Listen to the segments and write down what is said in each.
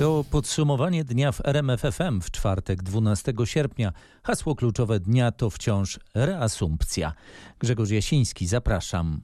To podsumowanie dnia w RMFFM w czwartek 12 sierpnia. Hasło kluczowe dnia to wciąż reasumpcja. Grzegorz Jasiński, zapraszam.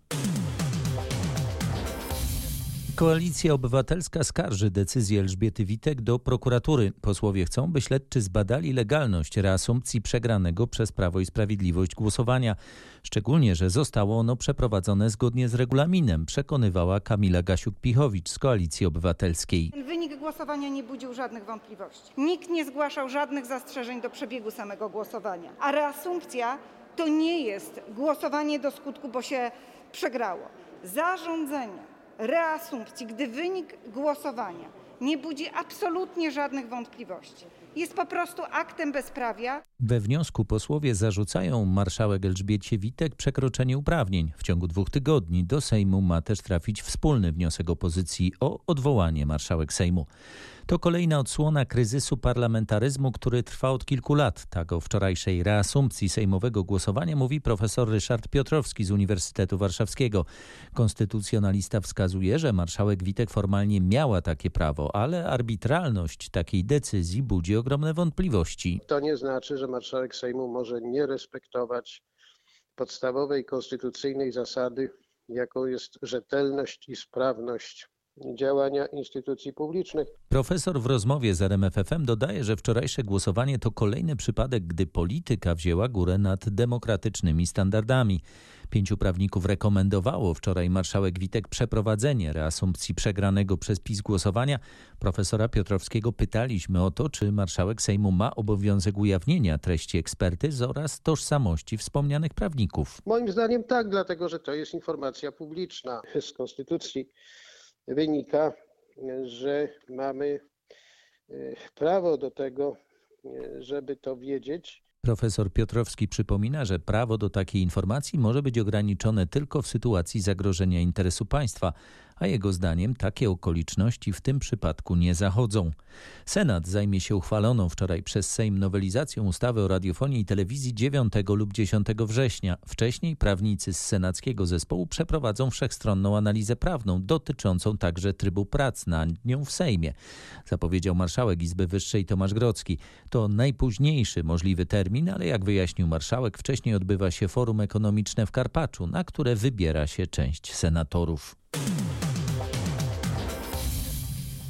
Koalicja Obywatelska skarży decyzję Elżbiety Witek do prokuratury. Posłowie chcą, by śledczy zbadali legalność reasumpcji przegranego przez Prawo i Sprawiedliwość głosowania. Szczególnie, że zostało ono przeprowadzone zgodnie z regulaminem, przekonywała Kamila Gasiuk-Pichowicz z Koalicji Obywatelskiej. Wynik głosowania nie budził żadnych wątpliwości. Nikt nie zgłaszał żadnych zastrzeżeń do przebiegu samego głosowania. A reasumpcja to nie jest głosowanie do skutku, bo się przegrało. Zarządzenie reasumpcji, gdy wynik głosowania nie budzi absolutnie żadnych wątpliwości, jest po prostu aktem bezprawia. We wniosku posłowie zarzucają marszałek Elżbiecie Witek przekroczenie uprawnień. W ciągu dwóch tygodni do Sejmu ma też trafić wspólny wniosek opozycji o odwołanie marszałek Sejmu. To kolejna odsłona kryzysu parlamentaryzmu, który trwa od kilku lat. Tak o wczorajszej reasumpcji sejmowego głosowania mówi profesor Ryszard Piotrowski z Uniwersytetu Warszawskiego. Konstytucjonalista wskazuje, że marszałek Witek formalnie miała takie prawo, ale arbitralność takiej decyzji budzi ogromne wątpliwości. To nie znaczy, że marszałek Sejmu może nie respektować podstawowej konstytucyjnej zasady, jaką jest rzetelność i sprawność działania instytucji publicznych. Profesor w rozmowie z RMFFM dodaje, że wczorajsze głosowanie to kolejny przypadek, gdy polityka wzięła górę nad demokratycznymi standardami. Pięciu prawników rekomendowało wczoraj marszałek Witek przeprowadzenie reasumpcji przegranego przez PiS głosowania. Profesora Piotrowskiego pytaliśmy o to, czy marszałek Sejmu ma obowiązek ujawnienia treści ekspertyz oraz tożsamości wspomnianych prawników. Moim zdaniem tak, dlatego że to jest informacja publiczna z konstytucji wynika, że mamy e, prawo do tego, e, żeby to wiedzieć. Profesor Piotrowski przypomina, że prawo do takiej informacji może być ograniczone tylko w sytuacji zagrożenia interesu państwa, a jego zdaniem takie okoliczności w tym przypadku nie zachodzą. Senat zajmie się uchwaloną wczoraj przez Sejm nowelizacją ustawy o radiofonii i telewizji 9 lub 10 września. Wcześniej prawnicy z senackiego zespołu przeprowadzą wszechstronną analizę prawną dotyczącą także trybu prac nad nią w Sejmie. Zapowiedział marszałek Izby Wyższej Tomasz Grocki. To najpóźniejszy możliwy termin, ale jak wyjaśnił marszałek, wcześniej odbywa się forum ekonomiczne w Karpaczu, na które wybiera się część senatorów.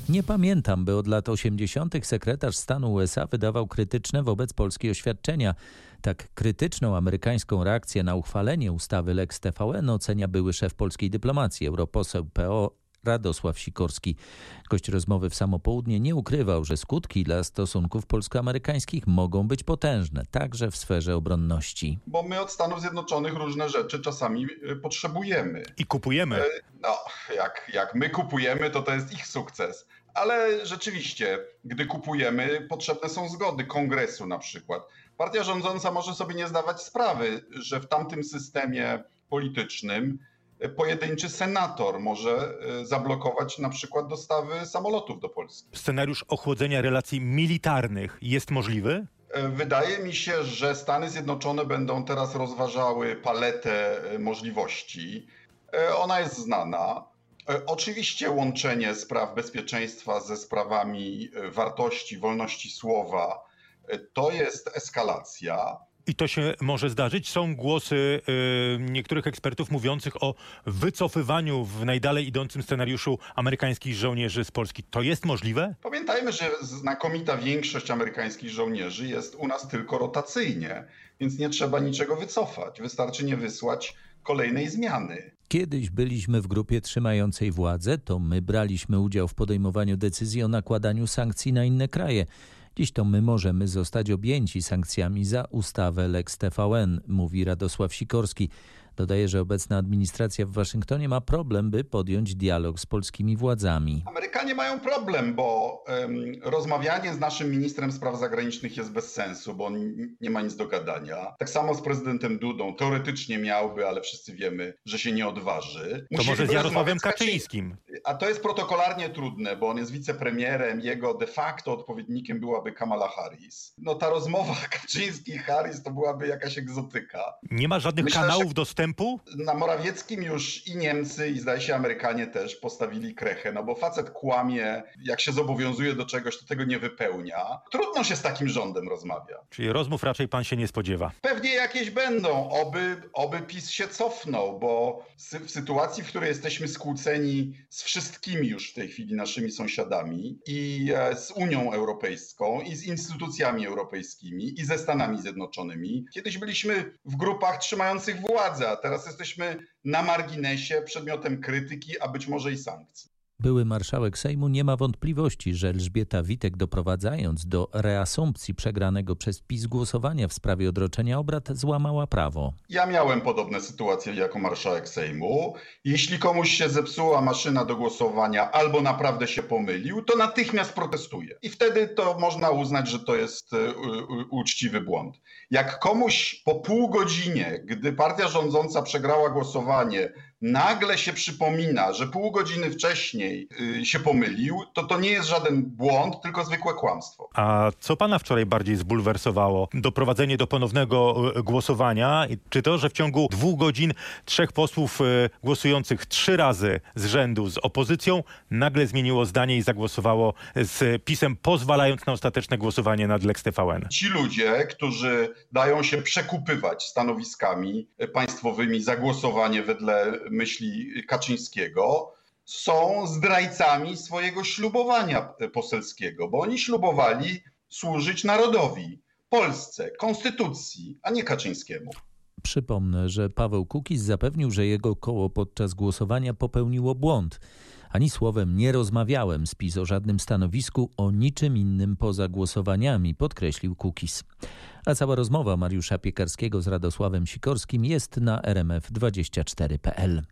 Nie pamiętam, by od lat 80. sekretarz stanu USA wydawał krytyczne wobec Polski oświadczenia. Tak krytyczną amerykańską reakcję na uchwalenie ustawy Lex TVN ocenia były szef polskiej dyplomacji, europoseł PO Radosław Sikorski. Gość rozmowy w samopołudnie nie ukrywał, że skutki dla stosunków polsko-amerykańskich mogą być potężne, także w sferze obronności. Bo my od Stanów Zjednoczonych różne rzeczy czasami y, potrzebujemy. I kupujemy. No, jak, jak my kupujemy, to to jest ich sukces. Ale rzeczywiście, gdy kupujemy, potrzebne są zgody kongresu na przykład. Partia rządząca może sobie nie zdawać sprawy, że w tamtym systemie politycznym pojedynczy senator może e, zablokować na przykład dostawy samolotów do Polski. Scenariusz ochłodzenia relacji militarnych jest możliwy? E, wydaje mi się, że Stany Zjednoczone będą teraz rozważały paletę e, możliwości. Ona jest znana. Oczywiście łączenie spraw bezpieczeństwa ze sprawami wartości, wolności słowa to jest eskalacja. I to się może zdarzyć. Są głosy y, niektórych ekspertów mówiących o wycofywaniu w najdalej idącym scenariuszu amerykańskich żołnierzy z Polski. To jest możliwe? Pamiętajmy, że znakomita większość amerykańskich żołnierzy jest u nas tylko rotacyjnie, więc nie trzeba niczego wycofać. Wystarczy nie wysłać kolejnej zmiany. Kiedyś byliśmy w grupie trzymającej władzę, to my braliśmy udział w podejmowaniu decyzji o nakładaniu sankcji na inne kraje. Dziś to my możemy zostać objęci sankcjami za ustawę Lex TVN, mówi Radosław Sikorski. Dodaje, że obecna administracja w Waszyngtonie ma problem, by podjąć dialog z polskimi władzami. Amerykanie mają problem, bo um, rozmawianie z naszym ministrem spraw zagranicznych jest bez sensu, bo on nie ma nic do gadania. Tak samo z prezydentem Dudą. Teoretycznie miałby, ale wszyscy wiemy, że się nie odważy. To może z Jarosławem Kaczyńskim. A to jest protokolarnie trudne, bo on jest wicepremierem, jego de facto odpowiednikiem byłaby Kamala Harris. No ta rozmowa Kaczyński-Harris to byłaby jakaś egzotyka. Nie ma żadnych Myślę, kanałów dostępu? Na Morawieckim już i Niemcy, i zdaje się Amerykanie też postawili krechę, no bo facet kłamie, jak się zobowiązuje do czegoś, to tego nie wypełnia. Trudno się z takim rządem rozmawia. Czyli rozmów raczej pan się nie spodziewa? Pewnie jakieś będą, oby, oby PiS się cofnął, bo w sytuacji, w której jesteśmy skłóceni z wszystkimi już w tej chwili naszymi sąsiadami i e, z Unią Europejską, i z instytucjami europejskimi, i ze Stanami Zjednoczonymi. Kiedyś byliśmy w grupach trzymających władzę, teraz jesteśmy na marginesie, przedmiotem krytyki, a być może i sankcji. Były marszałek Sejmu nie ma wątpliwości, że Elżbieta Witek doprowadzając do reasumpcji przegranego przez PiS głosowania w sprawie odroczenia obrad złamała prawo. Ja miałem podobne sytuacje jako marszałek Sejmu. Jeśli komuś się zepsuła maszyna do głosowania albo naprawdę się pomylił, to natychmiast protestuje. I wtedy to można uznać, że to jest e, uczciwy błąd. Jak komuś po pół godzinie, gdy partia rządząca przegrała głosowanie, nagle się przypomina, że pół godziny wcześniej y, się pomylił, to to nie jest żaden błąd, tylko zwykłe kłamstwo. A co pana wczoraj bardziej zbulwersowało? Doprowadzenie do ponownego y, głosowania? Czy to, że w ciągu dwóch godzin trzech posłów y, głosujących trzy razy z rzędu z opozycją nagle zmieniło zdanie i zagłosowało z pisem, pozwalając na ostateczne głosowanie nad Lex TVN? Ci ludzie, którzy dają się przekupywać stanowiskami państwowymi za głosowanie wedle myśli Kaczyńskiego, są zdrajcami swojego ślubowania poselskiego, bo oni ślubowali służyć narodowi, Polsce, konstytucji, a nie Kaczyńskiemu. Przypomnę, że Paweł Kukiz zapewnił, że jego koło podczas głosowania popełniło błąd. Ani słowem nie rozmawiałem z PiS o żadnym stanowisku, o niczym innym poza głosowaniami, podkreślił Kukiz. A cała rozmowa Mariusza Piekarskiego z Radosławem Sikorskim jest na rmf24.pl.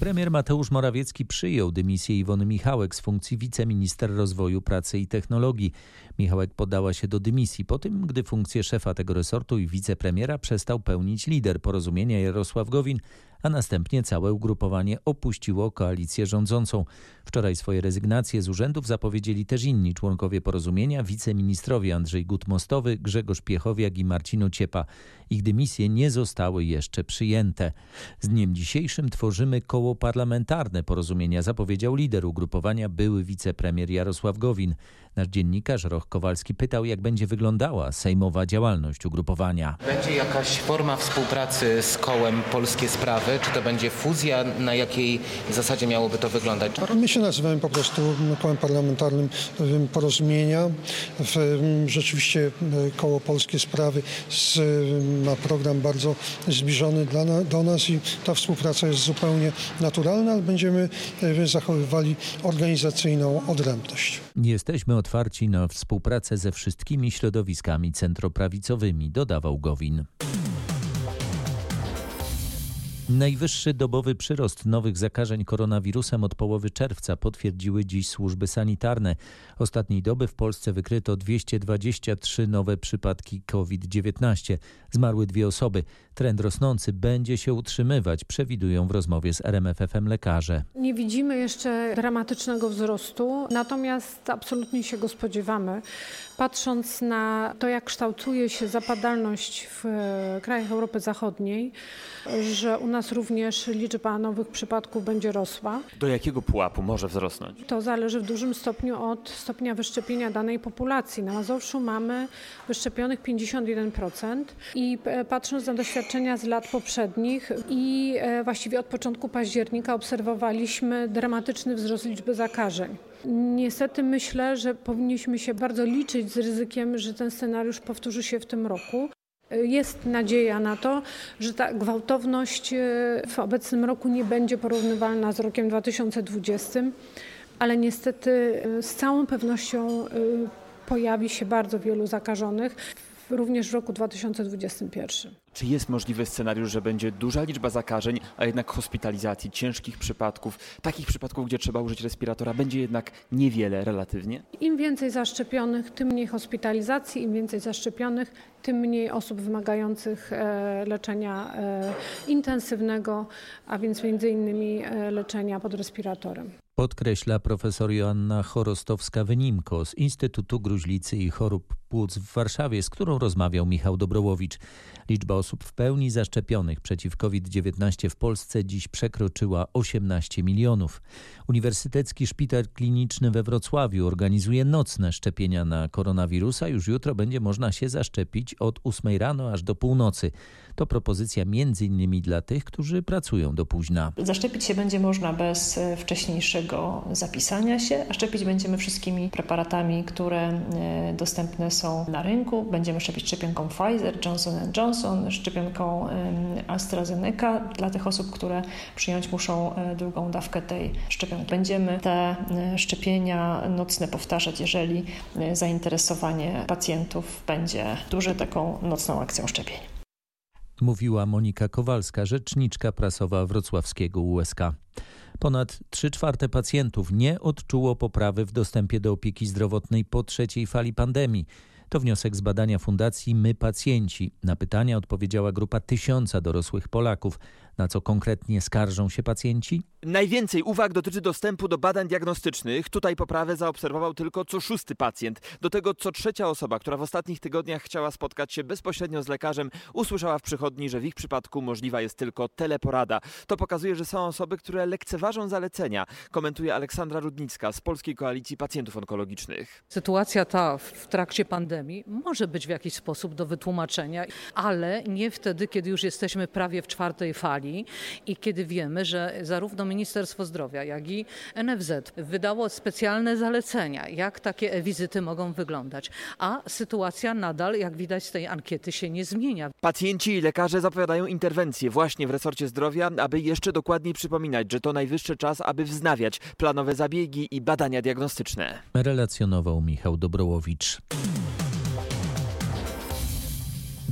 Premier Mateusz Morawiecki przyjął dymisję Iwony Michałek z funkcji wiceminister rozwoju, pracy i technologii. Michałek podała się do dymisji po tym, gdy funkcję szefa tego resortu i wicepremiera przestał pełnić lider porozumienia Jarosław Gowin, a następnie całe ugrupowanie opuściło koalicję rządzącą. Wczoraj swoje rezygnacje z urzędów zapowiedzieli też inni członkowie porozumienia, wiceministrowie Andrzej Gutmostowy, Grzegorz Piechowiak i Marcin Ciepa. Ich dymisje nie zostały jeszcze przyjęte. Z dniem dzisiejszym tworzymy koło parlamentarne porozumienia, zapowiedział lider ugrupowania, były wicepremier Jarosław Gowin. Nasz dziennikarz Roch Kowalski pytał, jak będzie wyglądała sejmowa działalność ugrupowania. Będzie jakaś forma współpracy z kołem Polskie Sprawy? Czy to będzie fuzja? Na jakiej zasadzie miałoby to wyglądać? My się nazywamy po prostu kołem parlamentarnym porozumienia. Rzeczywiście koło Polskie Sprawy ma program bardzo zbliżony do nas i ta współpraca jest zupełnie naturalna, ale będziemy zachowywali organizacyjną odrębność. Jesteśmy otwarci na współpracę ze wszystkimi środowiskami centroprawicowymi, dodawał Gowin. Najwyższy dobowy przyrost nowych zakażeń koronawirusem od połowy czerwca potwierdziły dziś służby sanitarne. Ostatniej doby w Polsce wykryto 223 nowe przypadki COVID-19. Zmarły dwie osoby. Trend rosnący będzie się utrzymywać, przewidują w rozmowie z RMFFM lekarze. Nie widzimy jeszcze dramatycznego wzrostu, natomiast absolutnie się go spodziewamy. Patrząc na to, jak kształtuje się zapadalność w e, krajach Europy Zachodniej, że u nas również liczba nowych przypadków będzie rosła. Do jakiego pułapu może wzrosnąć? To zależy w dużym stopniu od stopnia wyszczepienia danej populacji. Na Mazowszu mamy wyszczepionych 51% i e, patrząc na doświadczenia z lat poprzednich i e, właściwie od początku października obserwowaliśmy dramatyczny wzrost liczby zakażeń. Niestety myślę, że powinniśmy się bardzo liczyć z ryzykiem, że ten scenariusz powtórzy się w tym roku. Jest nadzieja na to, że ta gwałtowność e, w obecnym roku nie będzie porównywalna z rokiem 2020, ale niestety e, z całą pewnością e, pojawi się bardzo wielu zakażonych. również w roku 2021. Czy jest możliwy scenariusz, że będzie duża liczba zakażeń, a jednak hospitalizacji, ciężkich przypadków, takich przypadków, gdzie trzeba użyć respiratora, będzie jednak niewiele relatywnie? Im więcej zaszczepionych, tym mniej hospitalizacji, im więcej zaszczepionych, tym mniej osób wymagających e, leczenia e, intensywnego, a więc między innymi e, leczenia pod respiratorem. Podkreśla profesor Joanna Chorostowska-Wynimko z Instytutu Gruźlicy i Chorób Płuc w Warszawie, z którą rozmawiał Michał Dobrołowicz. Liczba osób w pełni zaszczepionych przeciw COVID-19 w Polsce dziś przekroczyła 18 milionów. Uniwersytecki Szpital Kliniczny we Wrocławiu organizuje nocne szczepienia na koronawirusa. Już jutro będzie można się zaszczepić od 8 rano aż do północy. To propozycja innymi dla tych, którzy pracują do późna. Zaszczepić się będzie można bez e, wcześniejszego zapisania się, a szczepić będziemy wszystkimi preparatami, które e, dostępne są na rynku. Będziemy szczepić szczepionką Pfizer, Johnson Johnson, szczepionką AstraZeneca dla tych osób, które przyjąć muszą e, drugą dawkę tej szczepionki. Będziemy te szczepienia nocne powtarzać, jeżeli zainteresowanie pacjentów będzie duże taką nocną akcją szczepień. Mówiła Monika Kowalska, rzeczniczka prasowa wrocławskiego USK. Ponad 3 czwarte pacjentów nie odczuło poprawy w dostępie do opieki zdrowotnej po trzeciej fali pandemii. To wniosek z badania Fundacji My Pacjenci. Na pytania odpowiedziała grupa tysiąca dorosłych Polaków. Na co konkretnie skarżą się pacjenci? Najwięcej uwag dotyczy dostępu do badań diagnostycznych. Tutaj poprawę zaobserwował tylko co szósty pacjent. Do tego co trzecia osoba, która w ostatnich tygodniach chciała spotkać się bezpośrednio z lekarzem, usłyszała w przychodni, że w ich przypadku możliwa jest tylko teleporada. To pokazuje, że są osoby, które lekceważą zalecenia, komentuje Aleksandra Rudnicka z Polskiej Koalicji Pacjentów Onkologicznych. Sytuacja ta w trakcie pandemii może być w jakiś sposób do wytłumaczenia, ale nie wtedy, kiedy już jesteśmy prawie w czwartej fali i kiedy wiemy, że zarówno Ministerstwo Zdrowia, jak i NFZ wydało specjalne zalecenia, jak takie wizyty mogą wyglądać, a sytuacja nadal, jak widać z tej ankiety, się nie zmienia. Pacjenci i lekarze zapowiadają interwencje właśnie w resorcie zdrowia, aby jeszcze dokładniej przypominać, że to najwyższy czas, aby wznawiać planowe zabiegi i badania diagnostyczne. Relacjonował Michał Dobrołowicz.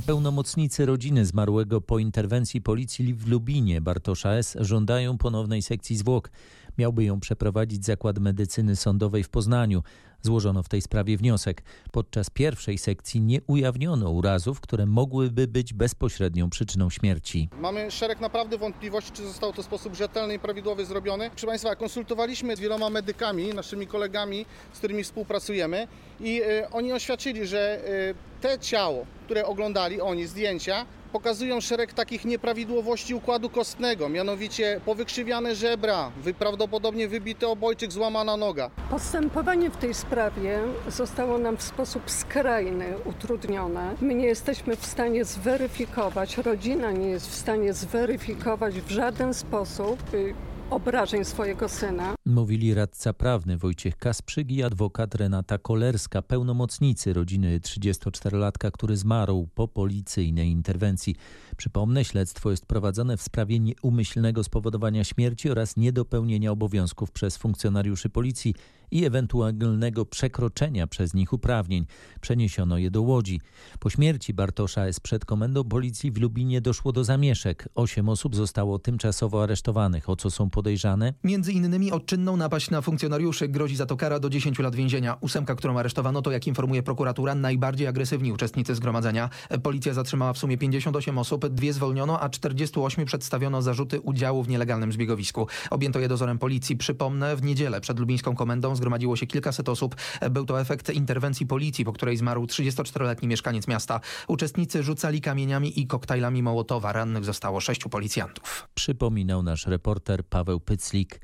Pełnomocnicy rodziny zmarłego po interwencji policji w Lubinie Bartosza S. żądają ponownej sekcji zwłok. Miałby ją przeprowadzić Zakład Medycyny Sądowej w Poznaniu. Złożono w tej sprawie wniosek. Podczas pierwszej sekcji nie ujawniono urazów, które mogłyby być bezpośrednią przyczyną śmierci. Mamy szereg naprawdę wątpliwości, czy zostało to w sposób rzetelny i prawidłowy zrobione. Proszę Państwa, konsultowaliśmy z wieloma medykami, naszymi kolegami, z którymi współpracujemy i y, oni oświadczyli, że y, te ciało, które oglądali oni, zdjęcia, pokazują szereg takich nieprawidłowości układu kostnego, mianowicie powykrzywiane żebra, prawdopodobnie wybity obojczyk, złamana noga. Postępowanie w tej sprawie zostało nam w sposób skrajny utrudnione. My nie jesteśmy w stanie zweryfikować, rodzina nie jest w stanie zweryfikować w żaden sposób y, obrażeń swojego syna. Mówili radca prawny Wojciech Kasprzyg i adwokat Renata Kolerska, pełnomocnicy rodziny 34-latka, który zmarł po policyjnej interwencji. Przypomnę, śledztwo jest prowadzone w sprawie nieumyślnego spowodowania śmierci oraz niedopełnienia obowiązków przez funkcjonariuszy policji i ewentualnego przekroczenia przez nich uprawnień. Przeniesiono je do Łodzi. Po śmierci Bartosza S. przed komendą policji w Lubinie doszło do zamieszek. Osiem osób zostało tymczasowo aresztowanych. O co są podejrzane? Między innymi o czynną napaść na funkcjonariuszy grozi za to kara do 10 lat więzienia. Ósemka, którą aresztowano, to jak informuje prokuratura, najbardziej agresywni uczestnicy zgromadzenia. Policja zatrzymała w sumie 58 osób, dwie zwolniono, a 48 przedstawiono zarzuty udziału w nielegalnym zbiegowisku. Objęto je dozorem policji. Przypomnę, w niedzielę przed lubińską komendą zgromadziło się kilkaset osób. Był to efekt interwencji policji, po której zmarł 34-letni mieszkaniec miasta. Uczestnicy rzucali kamieniami i koktajlami Mołotowa. Rannych zostało sześciu policjantów. Przypominał nasz reporter Paweł Pyclik.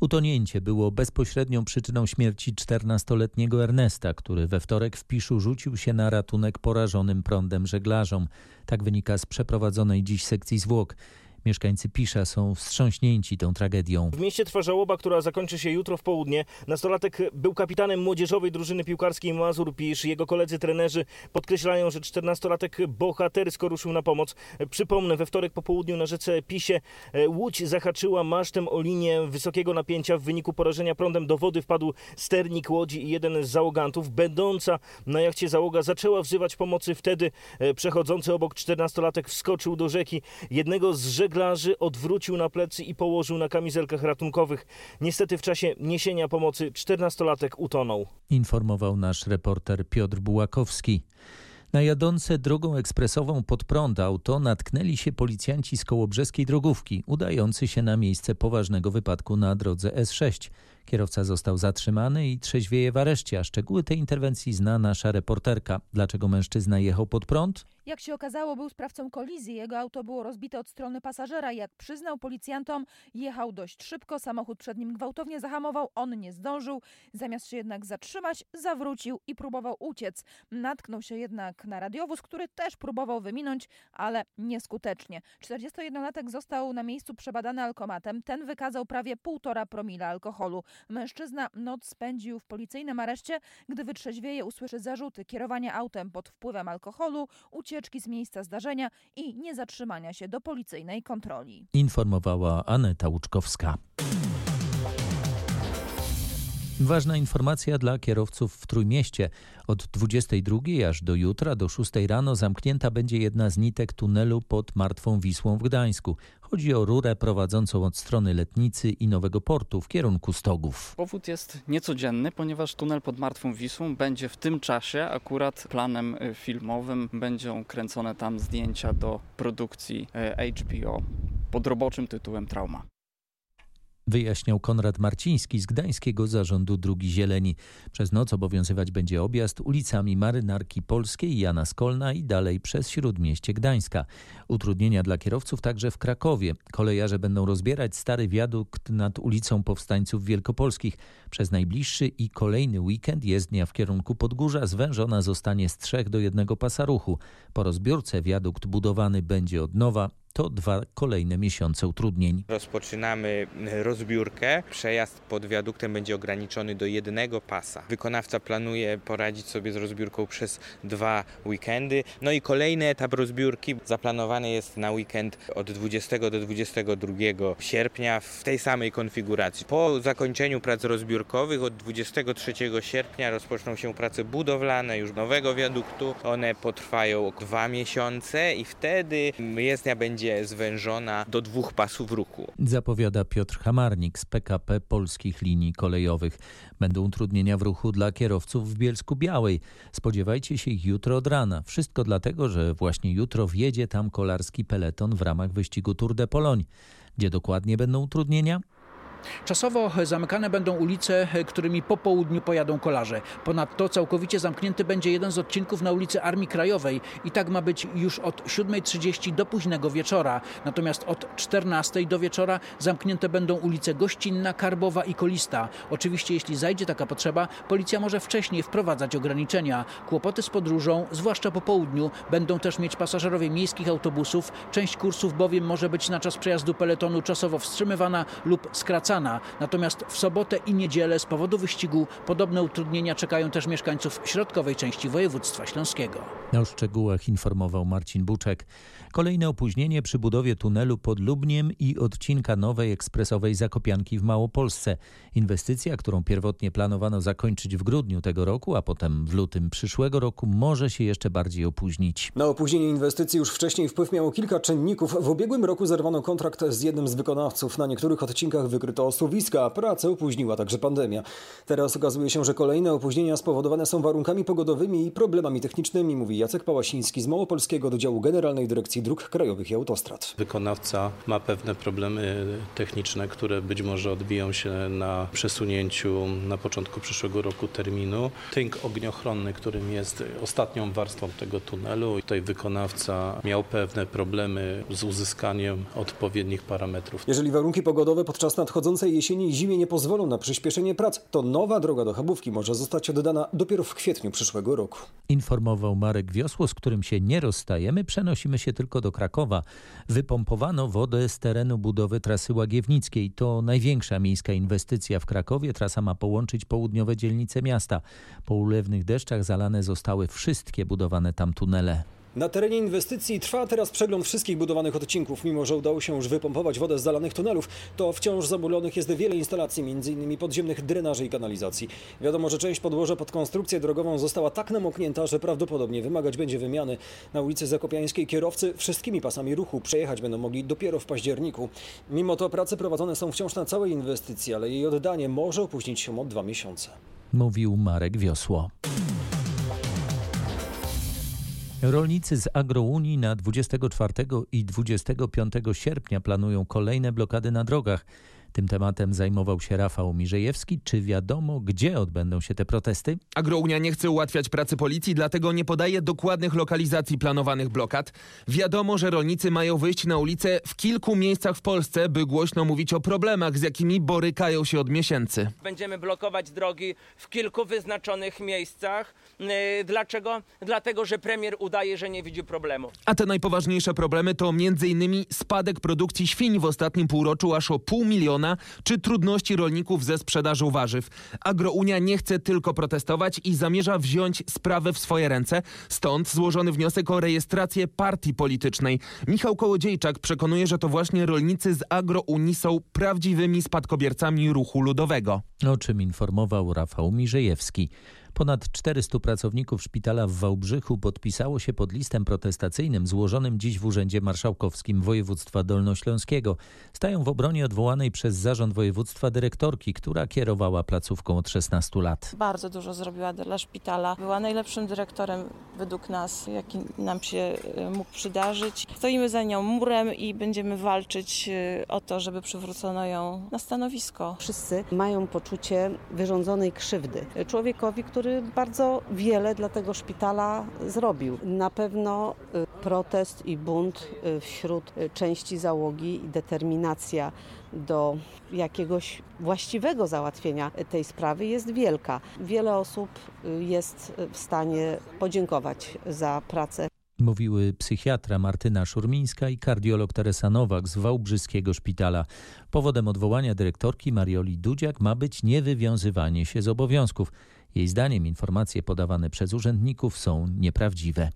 Utonięcie było bezpośrednią przyczyną śmierci 14-letniego Ernesta, który we wtorek w Piszu rzucił się na ratunek porażonym prądem żeglarzom. Tak wynika z przeprowadzonej dziś sekcji zwłok. Mieszkańcy Pisza są wstrząśnięci tą tragedią. W mieście trwa żałoba, która zakończy się jutro w południe. Nastolatek był kapitanem młodzieżowej drużyny piłkarskiej Mazur Pisz. Jego koledzy trenerzy podkreślają, że 14-latek bohatersko ruszył na pomoc. Przypomnę, we wtorek po południu na rzece Pisie e, łódź zahaczyła masztem o linię wysokiego napięcia. W wyniku porażenia prądem do wody wpadł sternik łodzi i jeden z załogantów. Będąca na jachcie załoga zaczęła wzywać pomocy. Wtedy e, przechodzący obok 14-latek wskoczył do rzeki. Jednego z żeglarzy odwrócił na plecy i położył na kamizelkach ratunkowych. Niestety w czasie niesienia pomocy 14-latek utonął. Informował nasz reporter Piotr Bułakowski. Na jadące drogą ekspresową pod prąd auto natknęli się policjanci z kołobrzeskiej drogówki, udający się na miejsce poważnego wypadku na drodze S6. Kierowca został zatrzymany i trzeźwieje w areszcie, a szczegóły tej interwencji zna nasza reporterka. Dlaczego mężczyzna jechał pod prąd? Jak się okazało, był sprawcą kolizji. Jego auto było rozbite od strony pasażera. Jak przyznał policjantom, jechał dość szybko. Samochód przed nim gwałtownie zahamował. On nie zdążył. Zamiast się jednak zatrzymać, zawrócił i próbował uciec. Natknął się jednak na radiowóz, który też próbował wyminąć, ale nieskutecznie. 41-latek został na miejscu przebadany alkomatem. Ten wykazał prawie 1,5 promila alkoholu. Mężczyzna noc spędził w policyjnym areszcie. Gdy wytrzeźwieje, usłyszy zarzuty kierowania autem pod wpływem alkoholu, ucieczki z miejsca zdarzenia i niezatrzymania się do policyjnej kontroli. Informowała Aneta Łuczkowska. Ważna informacja dla kierowców w Trójmieście. Od 22 aż do jutra do 6 rano zamknięta będzie jedna z nitek tunelu pod Martwą Wisłą w Gdańsku. Chodzi o rurę prowadzącą od strony Letnicy i Nowego Portu w kierunku Stogów. Powód jest niecodzienny, ponieważ tunel pod Martwą Wisłą będzie w tym czasie akurat planem y, filmowym. Będą kręcone tam zdjęcia do produkcji y, HBO pod roboczym tytułem Trauma. Wyjaśniał Konrad Marciński z Gdańskiego Zarządu Drugi Zieleni. Przez noc obowiązywać będzie objazd ulicami Marynarki Polskiej, Jana Skolna i dalej przez Śródmieście Gdańska. Utrudnienia dla kierowców także w Krakowie. Kolejarze będą rozbierać stary wiadukt nad ulicą Powstańców Wielkopolskich. Przez najbliższy i kolejny weekend jezdnia w kierunku Podgórza zwężona zostanie z trzech do jednego pasa ruchu. Po rozbiórce wiadukt budowany będzie od nowa to dwa kolejne miesiące utrudnień. Rozpoczynamy rozbiórkę. Przejazd pod wiaduktem będzie ograniczony do jednego pasa. Wykonawca planuje poradzić sobie z rozbiórką przez dwa weekendy. No i kolejny etap rozbiórki zaplanowany jest na weekend od 20 do 22 sierpnia w tej samej konfiguracji. Po zakończeniu prac rozbiórkowych od 23 sierpnia rozpoczną się prace budowlane już nowego wiaduktu. One potrwają dwa miesiące i wtedy jezdnia będzie będzie zwężona do dwóch pasów ruchu. Zapowiada Piotr Hamarnik z PKP Polskich Linii Kolejowych. Będą utrudnienia w ruchu dla kierowców w Bielsku Białej. Spodziewajcie się ich jutro od rana. Wszystko dlatego, że właśnie jutro wjedzie tam kolarski peleton w ramach wyścigu Tour de Pologne. Gdzie dokładnie będą utrudnienia? Czasowo zamykane będą ulice, którymi po południu pojadą kolarze. Ponadto całkowicie zamknięty będzie jeden z odcinków na ulicy Armii Krajowej i tak ma być już od 7.30 do późnego wieczora. Natomiast od 14 do wieczora zamknięte będą ulice Gościnna, Karbowa i Kolista. Oczywiście jeśli zajdzie taka potrzeba, policja może wcześniej wprowadzać ograniczenia. Kłopoty z podróżą, zwłaszcza po południu, będą też mieć pasażerowie miejskich autobusów. Część kursów bowiem może być na czas przejazdu peletonu czasowo wstrzymywana lub skracana. Natomiast w sobotę i niedzielę z powodu wyścigu podobne utrudnienia czekają też mieszkańców środkowej części województwa śląskiego. O szczegółach informował Marcin Buczek. Kolejne opóźnienie przy budowie tunelu pod Lubniem i odcinka nowej ekspresowej Zakopianki w Małopolsce. Inwestycja, którą pierwotnie planowano zakończyć w grudniu tego roku, a potem w lutym przyszłego roku, może się jeszcze bardziej opóźnić. Na opóźnienie inwestycji już wcześniej wpływ miało kilka czynników. W ubiegłym roku zerwano kontrakt z jednym z wykonawców. Na niektórych odcinkach wykryto osuwiska, a pracę opóźniła także pandemia. Teraz okazuje się, że kolejne opóźnienia spowodowane są warunkami pogodowymi i problemami technicznymi, mówi Jacek Pałasiński z Małopolskiego do działu Generalnej Dyrekcji Dróg Krajowych i Autostrad. Wykonawca ma pewne problemy techniczne, które być może odbiją się na przesunięciu na początku przyszłego roku terminu. Tynk ogniochronny, którym jest ostatnią warstwą tego tunelu. Tutaj wykonawca miał pewne problemy z uzyskaniem odpowiednich parametrów. Jeżeli warunki pogodowe podczas nadchodzącej jesieni i zimie nie pozwolą na przyspieszenie prac, to nowa droga do Chabówki może zostać oddana dopiero w kwietniu przyszłego roku. Informował Marek Wiosło, z którym się nie rozstajemy, przenosimy się tylko do Krakowa. Wypompowano wodę z terenu budowy trasy Łagiewnickiej. To największa miejska inwestycja w Krakowie. Trasa ma połączyć południowe dzielnice miasta. Po ulewnych deszczach zalane zostały wszystkie budowane tam tunele. Na terenie inwestycji trwa teraz przegląd wszystkich budowanych odcinków. Mimo, że udało się już wypompować wodę z zalanych tunelów, to wciąż zabulonych jest wiele instalacji, m.in. podziemnych drenaży i kanalizacji. Wiadomo, że część podłoża pod konstrukcję drogową została tak namoknięta, że prawdopodobnie wymagać będzie wymiany. Na ulicy Zakopiańskiej kierowcy wszystkimi pasami ruchu przejechać będą mogli dopiero w październiku. Mimo to prace prowadzone są wciąż na całej inwestycji, ale jej oddanie może opóźnić się o dwa miesiące. Mówił Marek Wiosło. Rolnicy z Agrounii na 24 i 25 sierpnia planują kolejne blokady na drogach. Tym tematem zajmował się Rafał Mirzejewski. Czy wiadomo, gdzie odbędą się te protesty? Agrounia nie chce ułatwiać pracy policji, dlatego nie podaje dokładnych lokalizacji planowanych blokad. Wiadomo, że rolnicy mają wyjść na ulicę w kilku miejscach w Polsce, by głośno mówić o problemach, z jakimi borykają się od miesięcy. Będziemy blokować drogi w kilku wyznaczonych miejscach. Yy, Dlaczego? Dlatego, że premier udaje, że nie widzi problemu. A te najpoważniejsze problemy to m.in. spadek produkcji świń w ostatnim półroczu aż o pół miliona, czy trudności rolników ze sprzedażą warzyw. Agrounia nie chce tylko protestować i zamierza wziąć sprawę w swoje ręce. Stąd złożony wniosek o rejestrację partii politycznej. Michał Kołodziejczak przekonuje, że to właśnie rolnicy z Agrounii są prawdziwymi spadkobiercami ruchu ludowego. O czym informował Rafał Mirzejewski. Ponad 400 pracowników szpitala w Wałbrzychu podpisało się pod listem protestacyjnym złożonym dziś w Urzędzie Marszałkowskim Województwa Dolnośląskiego. Stają w obronie odwołanej przez zarząd województwa dyrektorki, która kierowała placówką od 16 lat. Bardzo dużo zrobiła dla szpitala. Była najlepszym dyrektorem według nas, jaki nam się e, mógł przydarzyć. Stoimy za nią murem i będziemy walczyć e, o to, żeby przywrócono ją na stanowisko. Wszyscy mają poczucie wyrządzonej krzywdy człowiekowi, który bardzo wiele dla tego szpitala zrobił. Na pewno y, protest i bunt y, wśród y, części załogi i determinacja do jakiegoś właściwego załatwienia tej sprawy jest wielka. Wiele osób jest w stanie podziękować za pracę. Mówiły psychiatra Martyna Szurmińska i kardiolog Teresa Nowak z Wałbrzyskiego Szpitala. Powodem odwołania dyrektorki Marioli Dudziak ma być niewywiązywanie się z obowiązków. Jej zdaniem informacje podawane przez urzędników są nieprawdziwe.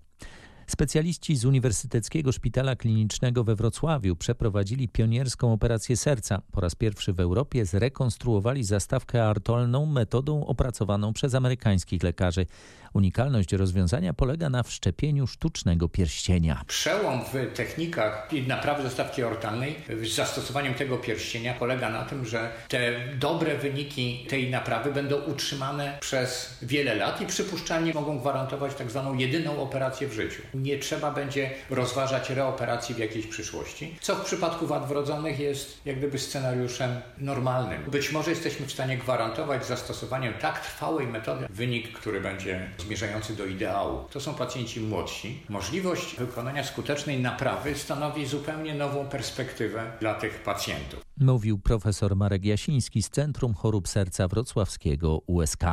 Specjaliści z Uniwersyteckiego Szpitala Klinicznego we Wrocławiu przeprowadzili pionierską operację serca. Po raz pierwszy w Europie zrekonstruowali zastawkę artolną metodą opracowaną przez amerykańskich lekarzy. Unikalność rozwiązania polega na wszczepieniu sztucznego pierścienia. Przełom w technikach naprawy zastawki ortalnej z zastosowaniem tego pierścienia polega na tym, że te dobre wyniki tej naprawy będą utrzymane przez wiele lat i przypuszczalnie mogą gwarantować tak zwaną jedyną operację w życiu. Nie trzeba będzie rozważać reoperacji w jakiejś przyszłości, co w przypadku wad wrodzonych jest jak gdyby scenariuszem normalnym. Być może jesteśmy w stanie gwarantować zastosowaniem tak trwałej metody wynik, który będzie zmierzający do ideału. To są pacjenci młodsi. Możliwość wykonania skutecznej naprawy stanowi zupełnie nową perspektywę dla tych pacjentów. Mówił profesor Marek Jasiński z Centrum Chorób Serca Wrocławskiego USK.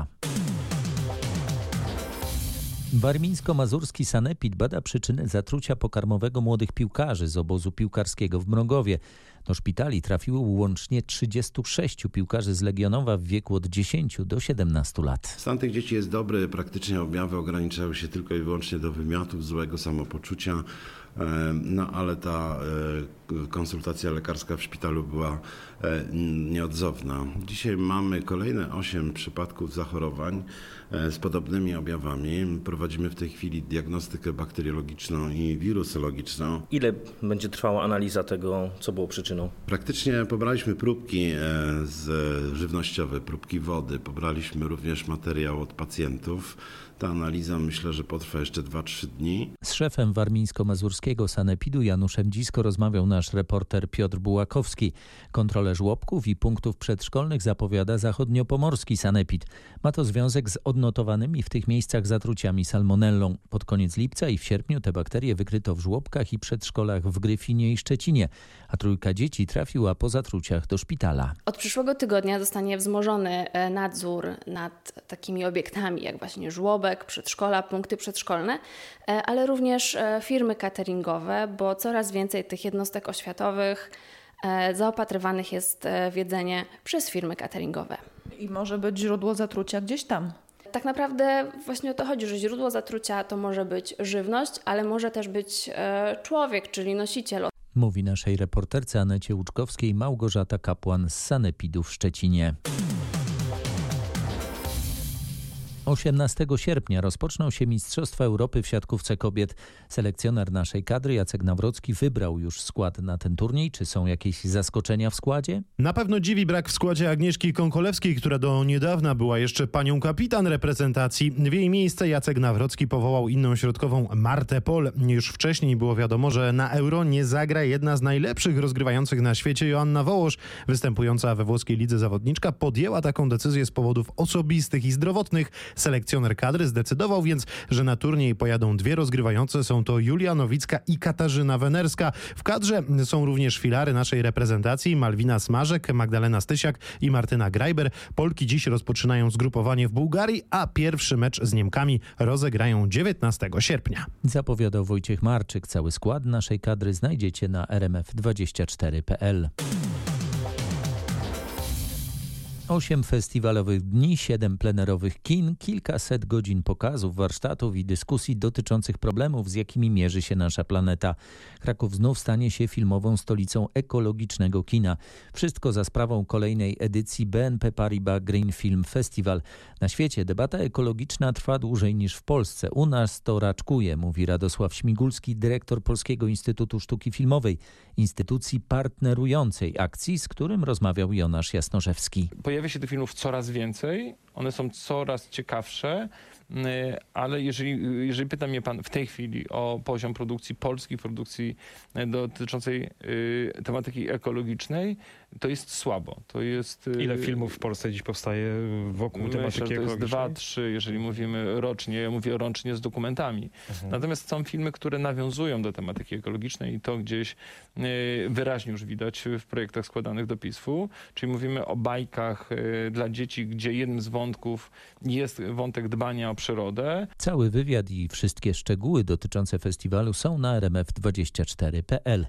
Warmińsko-mazurski sanepid bada przyczyny zatrucia pokarmowego młodych piłkarzy z obozu piłkarskiego w Mrągowie. Do szpitali trafiło łącznie 36 piłkarzy z Legionowa w wieku od 10 do 17 lat. Stan tych dzieci jest dobry, praktycznie objawy ograniczają się tylko i wyłącznie do wymiotów, złego samopoczucia, no ale ta konsultacja lekarska w szpitalu była nieodzowna. Dzisiaj mamy kolejne 8 przypadków zachorowań z podobnymi objawami. Prowadzimy w tej chwili diagnostykę bakteriologiczną i wirusologiczną. Ile będzie trwała analiza tego, co było przyczyną? Praktycznie pobraliśmy próbki z żywnościowe, próbki wody, pobraliśmy również materiał od pacjentów. Ta analiza myślę, że potrwa jeszcze 2-3 dni. Z szefem warmińsko-mazurskiego Sanepidu Januszem Dzisko rozmawiał nasz reporter Piotr Bułakowski. Kontrolę żłobków i punktów przedszkolnych zapowiada zachodniopomorski Sanepid. Ma to związek z odnotowanymi w tych miejscach zatruciami salmonellą. Pod koniec lipca i w sierpniu te bakterie wykryto w żłobkach i przedszkolach w Gryfinie i Szczecinie, a trójka dzieci trafiła po zatruciach do szpitala. Od przyszłego tygodnia zostanie wzmożony e, nadzór nad takimi obiektami jak właśnie żłobek, przedszkola, punkty przedszkolne, e, ale również e, firmy cateringowe, bo coraz więcej tych jednostek oświatowych zaopatrywanych jest w jedzenie przez firmy cateringowe. I może być źródło zatrucia gdzieś tam. Tak naprawdę właśnie o to chodzi, że źródło zatrucia to może być żywność, ale może też być człowiek, czyli nosiciel. Mówi naszej reporterce Anecie Łuczkowskiej Małgorzata Kapłan z Sanepidu w Szczecinie. 18 sierpnia rozpoczną się Mistrzostwa Europy w siatkówce kobiet. Selekcjoner naszej kadry Jacek Nawrocki wybrał już skład na ten turniej. Czy są jakieś zaskoczenia w składzie? Na pewno dziwi brak w składzie Agnieszki Konkolewskiej, która do niedawna była jeszcze panią kapitan reprezentacji. W jej miejsce Jacek Nawrocki powołał inną środkową Martę Pol. Już wcześniej było wiadomo, że na Euro nie zagra jedna z najlepszych rozgrywających na świecie Joanna Wołosz. Występująca we włoskiej lidze zawodniczka podjęła taką decyzję z powodów osobistych i zdrowotnych. Selekcjoner kadry zdecydował więc, że na turniej pojadą dwie rozgrywające. Są to Julia Nowicka i Katarzyna Wenerska. W kadrze są również filary naszej reprezentacji Malwina Smarzek, Magdalena Stysiak i Martyna Grajber. Polki dziś rozpoczynają zgrupowanie w Bułgarii, a pierwszy mecz z Niemkami rozegrają 19 sierpnia. Zapowiadał Wojciech Marczyk. Cały skład naszej kadry znajdziecie na rmf24.pl. Osiem festiwalowych dni, siedem plenerowych kin, kilkaset godzin pokazów, warsztatów i dyskusji dotyczących problemów, z jakimi mierzy się nasza planeta. Kraków znów stanie się filmową stolicą ekologicznego kina. Wszystko za sprawą kolejnej edycji BNP Paribas Green Film Festival. Na świecie debata ekologiczna trwa dłużej niż w Polsce. U nas to raczkuje, mówi Radosław Śmigulski, dyrektor Polskiego Instytutu Sztuki Filmowej, instytucji partnerującej akcji, z którym rozmawiał Jonasz Jasnorzewski pojawia się tych filmów coraz więcej, one są coraz ciekawsze, ale jeżeli, jeżeli pyta mnie pan w tej chwili o poziom produkcji polskiej, produkcji y, dotyczącej y, tematyki ekologicznej, to jest słabo. To jest, Ile filmów w Polsce dziś powstaje wokół myślę, tematyki to jest dwa, trzy, jeżeli mówimy rocznie. Ja mówię rocznie z dokumentami. Mhm. Natomiast są filmy, które nawiązują do tematyki ekologicznej i to gdzieś wyraźnie już widać w projektach składanych do PISF-u. Czyli mówimy o bajkach dla dzieci, gdzie jednym z wątków jest wątek dbania o przyrodę. Cały wywiad i wszystkie szczegóły dotyczące festiwalu są na rmf24.pl.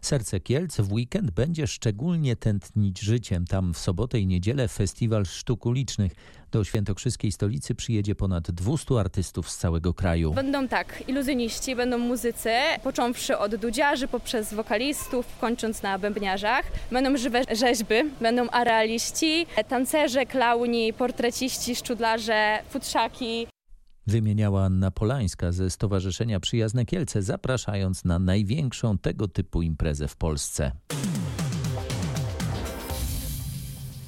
Serce Kielc w weekend będzie szczególnie tętnić życiem. Tam w sobotę i niedzielę festiwal sztuk ulicznych. Do świętokrzyskiej stolicy przyjedzie ponad 200 artystów z całego kraju. Będą tak, iluzjoniści, będą muzycy, począwszy od dudziarzy, poprzez wokalistów, kończąc na bębniarzach. Będą żywe rzeźby, będą arealiści, tancerze, klauni, portreciści, szczudlarze, futrzaki. Wymieniała Anna Polańska ze Stowarzyszenia Przyjazne Kielce, zapraszając na największą tego typu imprezę w Polsce.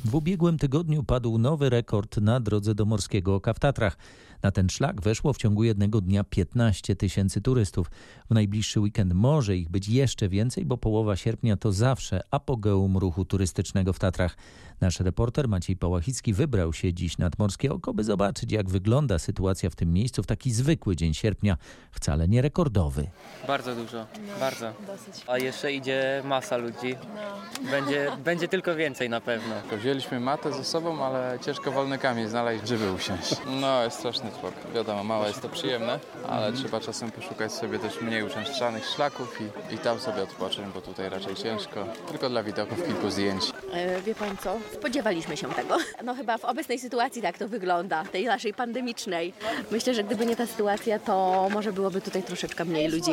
W ubiegłym tygodniu padł nowy rekord na drodze do Morskiego Oka w Tatrach. Na ten szlak weszło w ciągu jednego dnia 15 tysięcy turystów. W najbliższy weekend może ich być jeszcze więcej, bo połowa sierpnia to zawsze apogeum ruchu turystycznego w Tatrach. Nasz reporter Maciej Pałachicki wybrał się dziś nad Morskie Oko, by zobaczyć jak wygląda sytuacja w tym miejscu w taki zwykły dzień sierpnia, wcale nie rekordowy. Bardzo dużo, no, bardzo. Dosyć. A jeszcze idzie masa ludzi. No. Będzie, będzie tylko więcej na pewno. Wzięliśmy matę ze sobą, ale ciężko wolnykami znaleźć, żeby usiąść. No, jest straszny spok. Wiadomo, małe jest to przyjemne, ale mhm. trzeba czasem poszukać sobie też mniej uczęszczanych szlaków i, i tam sobie odpocząć, bo tutaj raczej ciężko. Tylko dla widoków kilku zdjęć. E, wie pan co? Spodziewaliśmy się tego. No chyba w obecnej sytuacji tak to wygląda, tej naszej pandemicznej. Myślę, że gdyby nie ta sytuacja, to może byłoby tutaj troszeczkę mniej ludzi.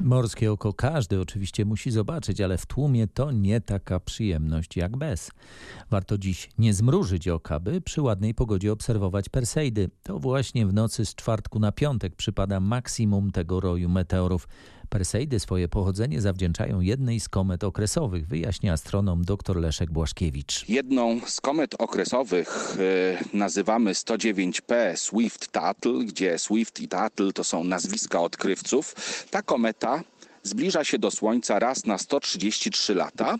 Morskie oko każdy oczywiście musi zobaczyć, ale w tłumie to nie taka przyjemność jak bez. Warto dziś nie zmrużyć oka, by przy ładnej pogodzie obserwować Perseidy. To właśnie w nocy z czwartku na piątek przypada maksimum tego roju meteorów. Perseidy swoje pochodzenie zawdzięczają jednej z komet okresowych, wyjaśnia astronom dr Leszek Błaszkiewicz. Jedną z komet okresowych y, nazywamy 109P Swift-Tuttle, gdzie Swift i Tuttle to są nazwiska odkrywców. Ta kometa zbliża się do Słońca raz na 133 lata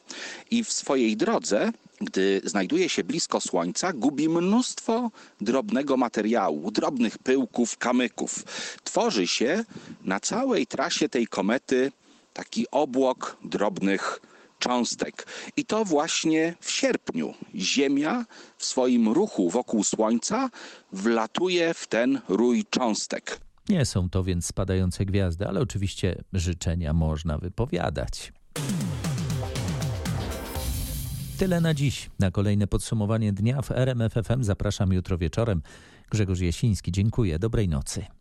i w swojej drodze gdy znajduje się blisko Słońca, gubi mnóstwo drobnego materiału, drobnych pyłków, kamyków. Tworzy się na całej trasie tej komety taki obłok drobnych cząstek. I to właśnie w sierpniu Ziemia w swoim ruchu wokół Słońca wlatuje w ten rój cząstek. Nie są to więc spadające gwiazdy, ale oczywiście życzenia można wypowiadać. Tyle na dziś. Na kolejne podsumowanie dnia w RMFFM zapraszam jutro wieczorem. Grzegorz Jasiński, dziękuję. Dobrej nocy.